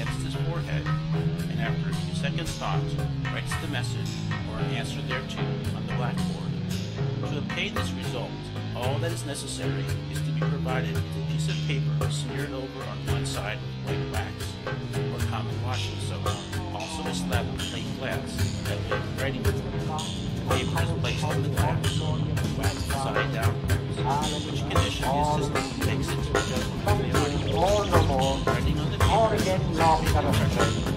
against his forehead, and after a few seconds' thought, writes the message or an answer thereto on the blackboard. To obtain this result, all that is necessary is to be provided with a piece of paper smeared over on one side with white wax or common washing soap, also a slab of plate glass No, we have a picture.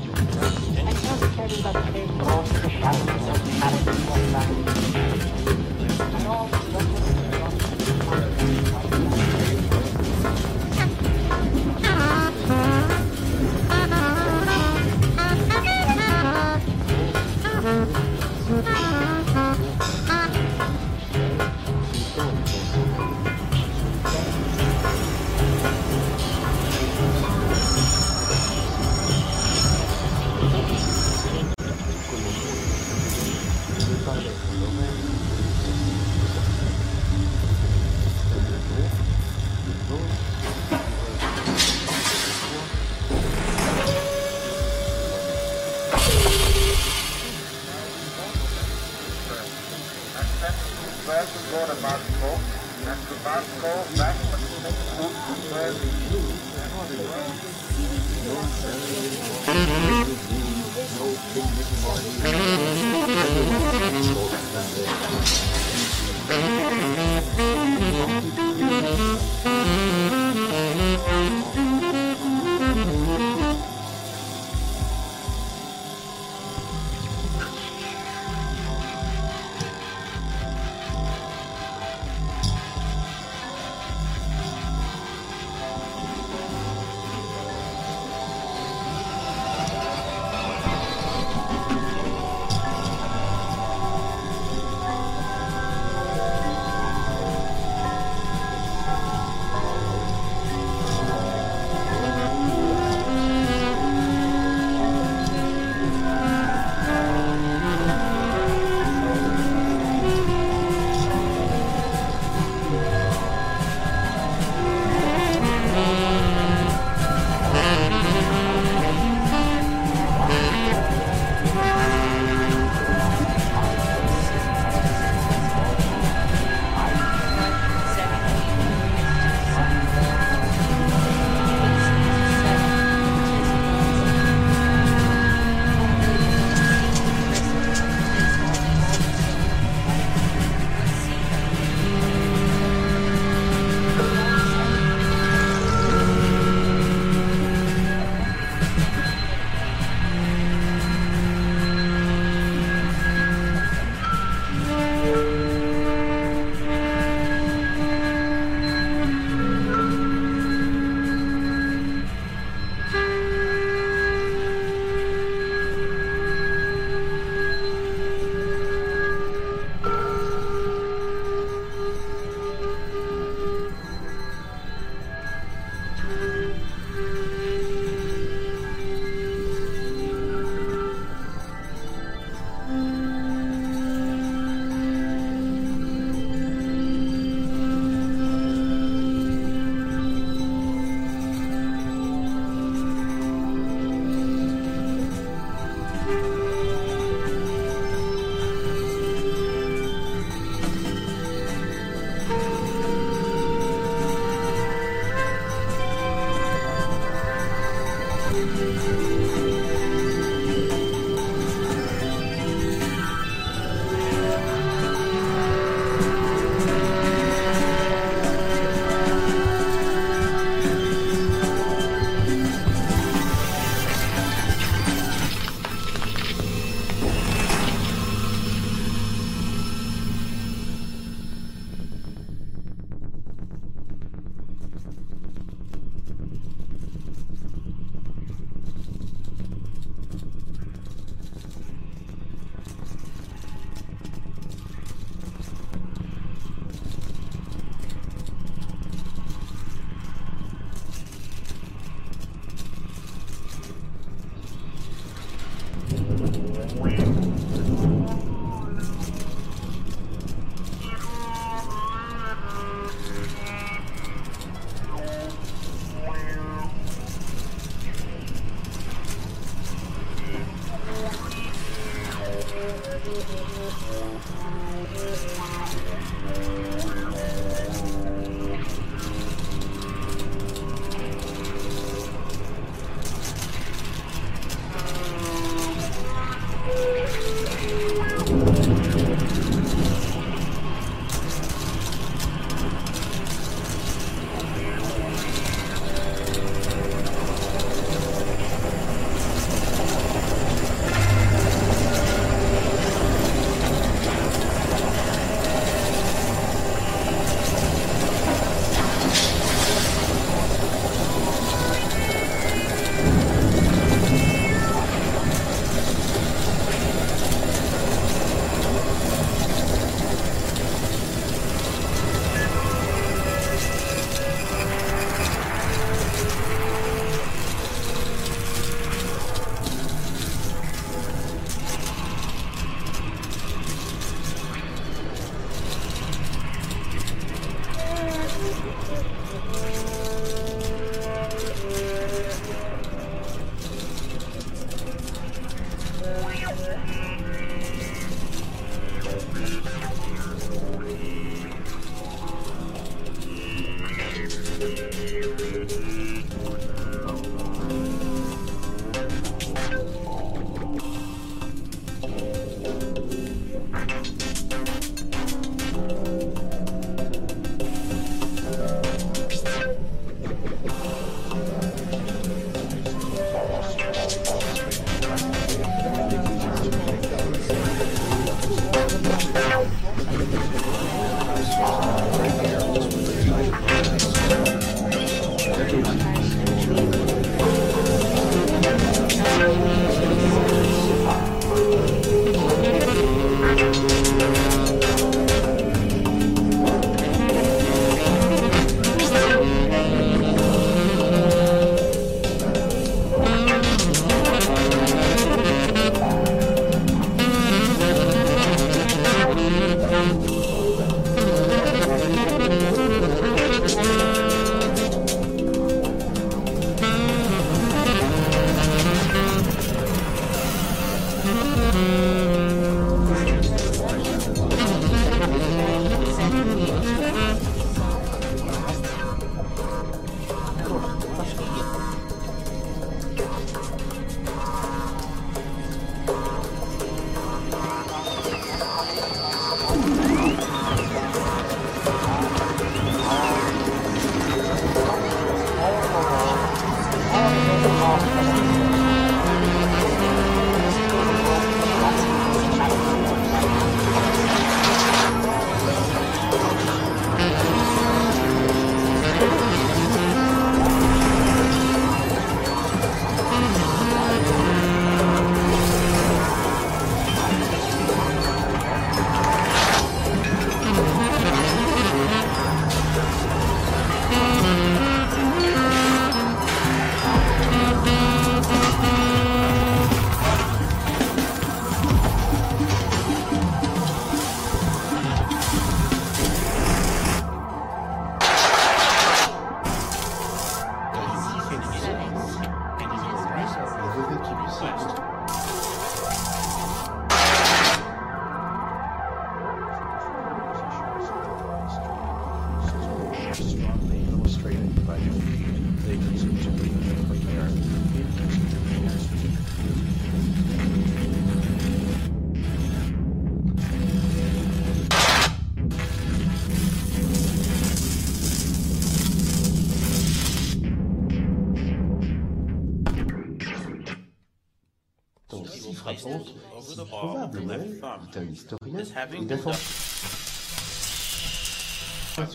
est un historien et d'informations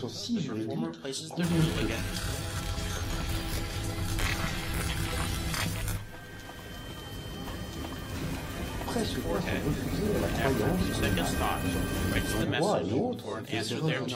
si juridiques qu'on Presque refusé à la croyance. Sur le droit et autres, et se refusent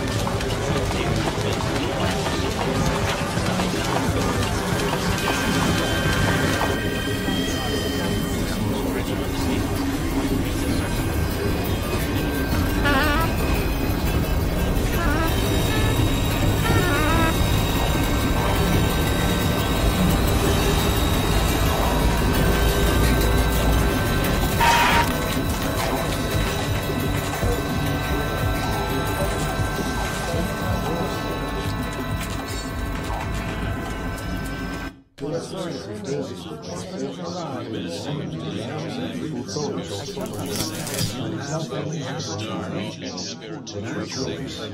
International,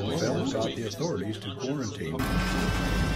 without the authorities to quarantine.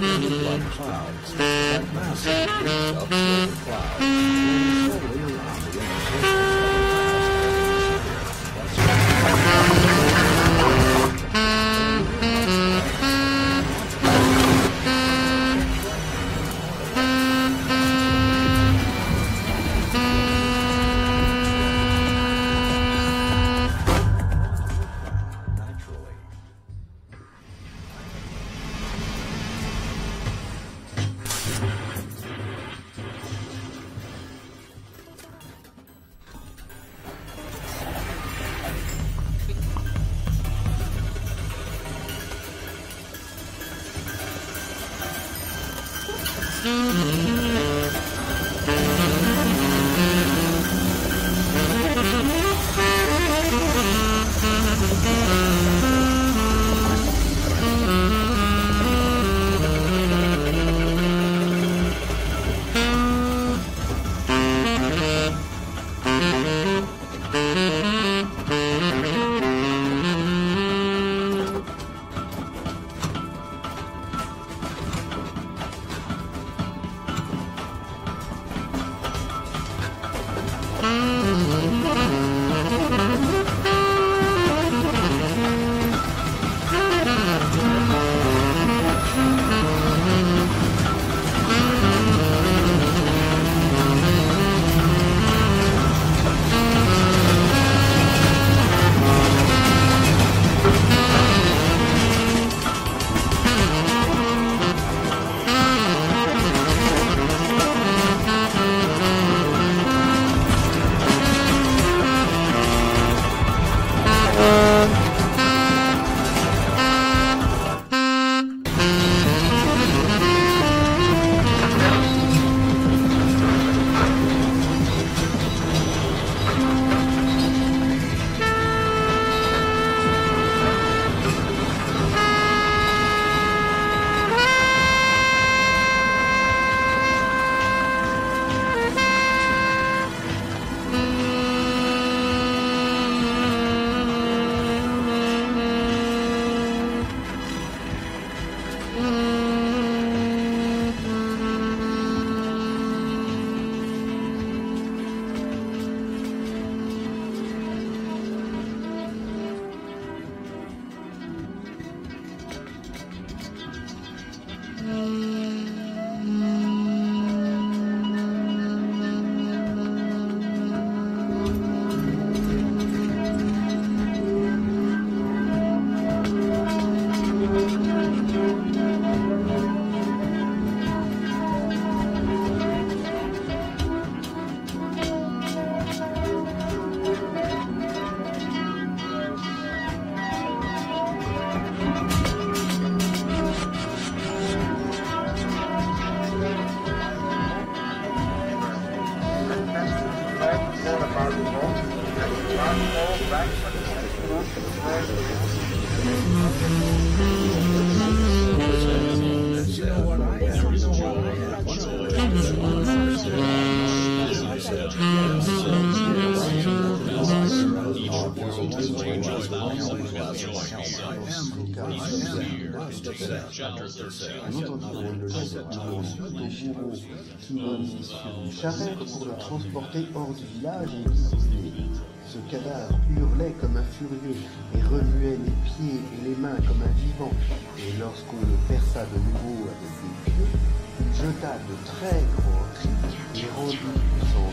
Mm-hmm. like clouds, like masses of clouds. Qui remis sur une charrette pour le transporter hors du village et. Ce cadavre hurlait comme un furieux et remuait les pieds et les mains comme un vivant. Et lorsqu'on le perça de nouveau avec des pieux, il jeta de très grands cris et rendit son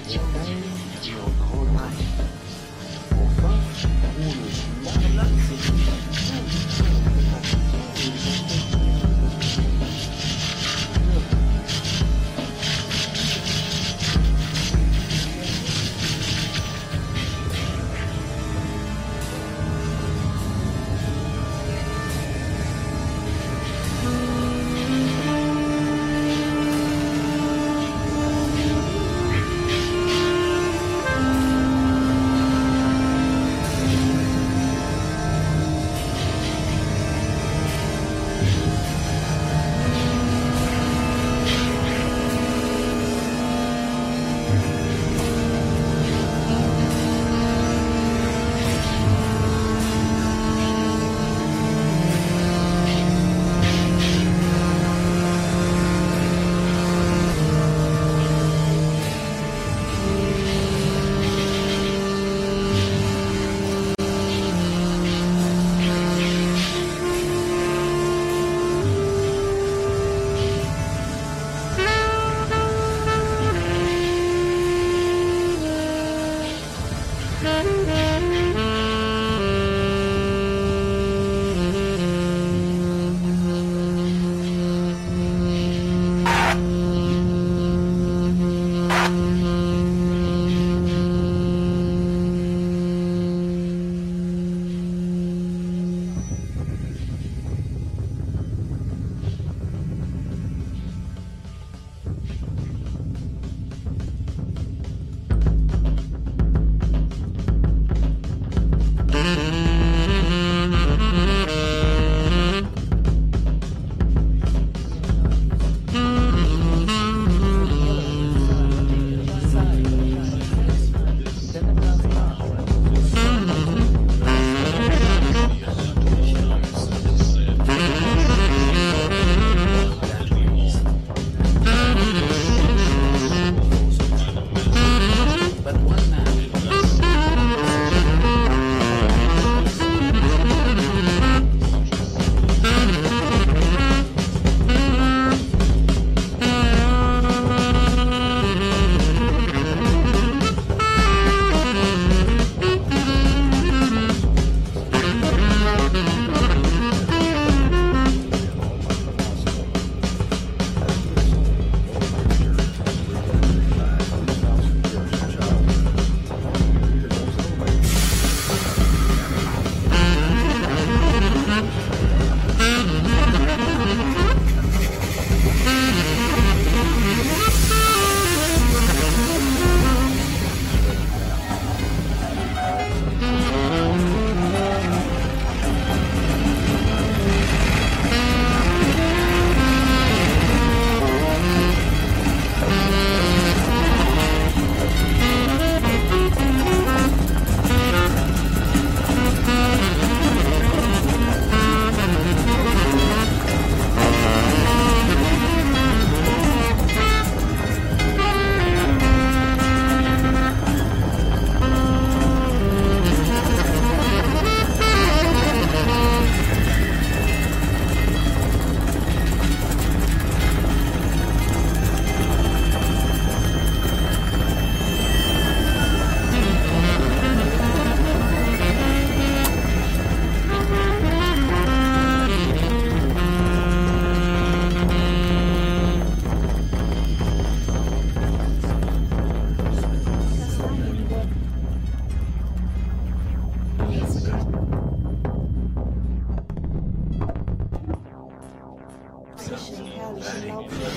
zwischen herrlichen Laubflächen,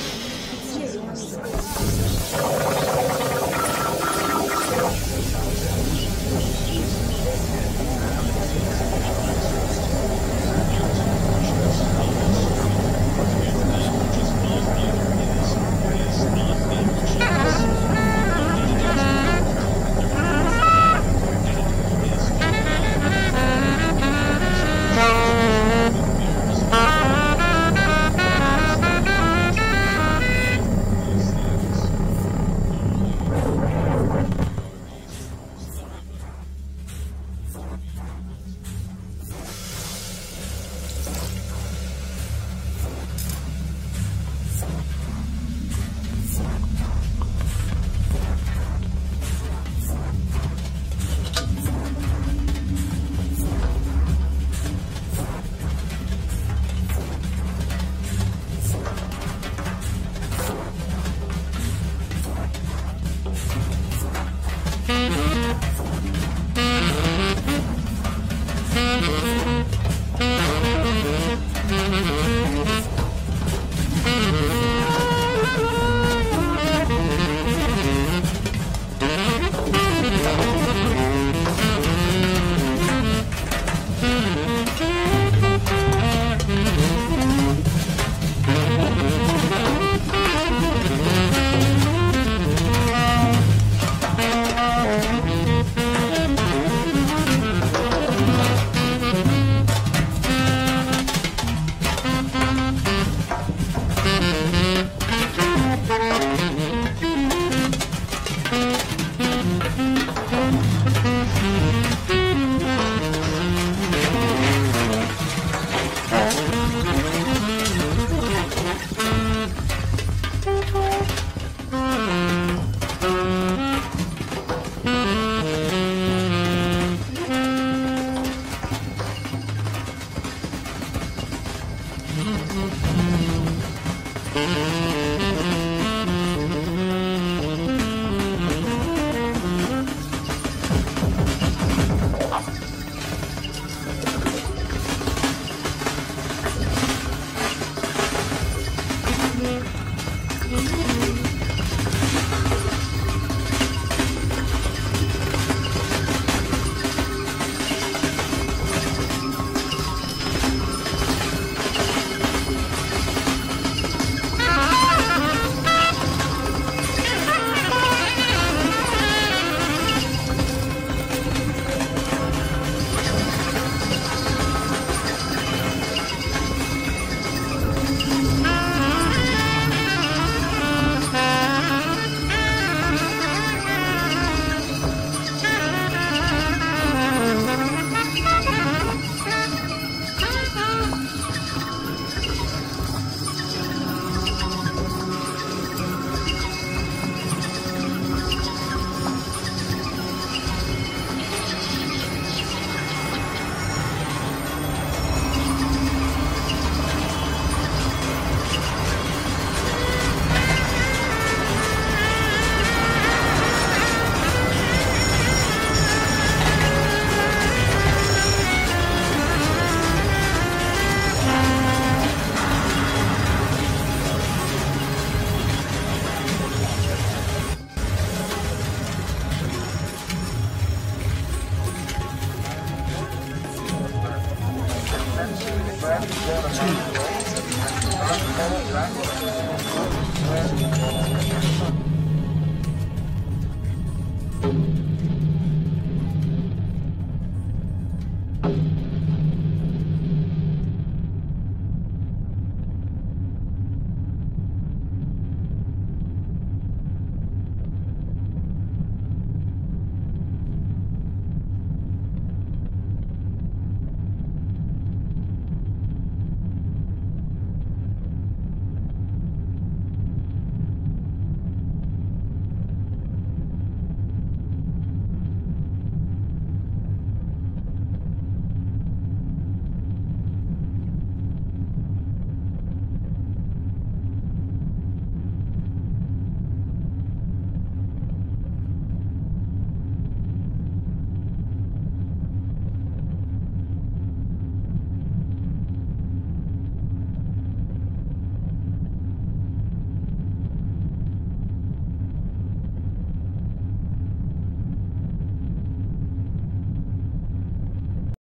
Zierjahren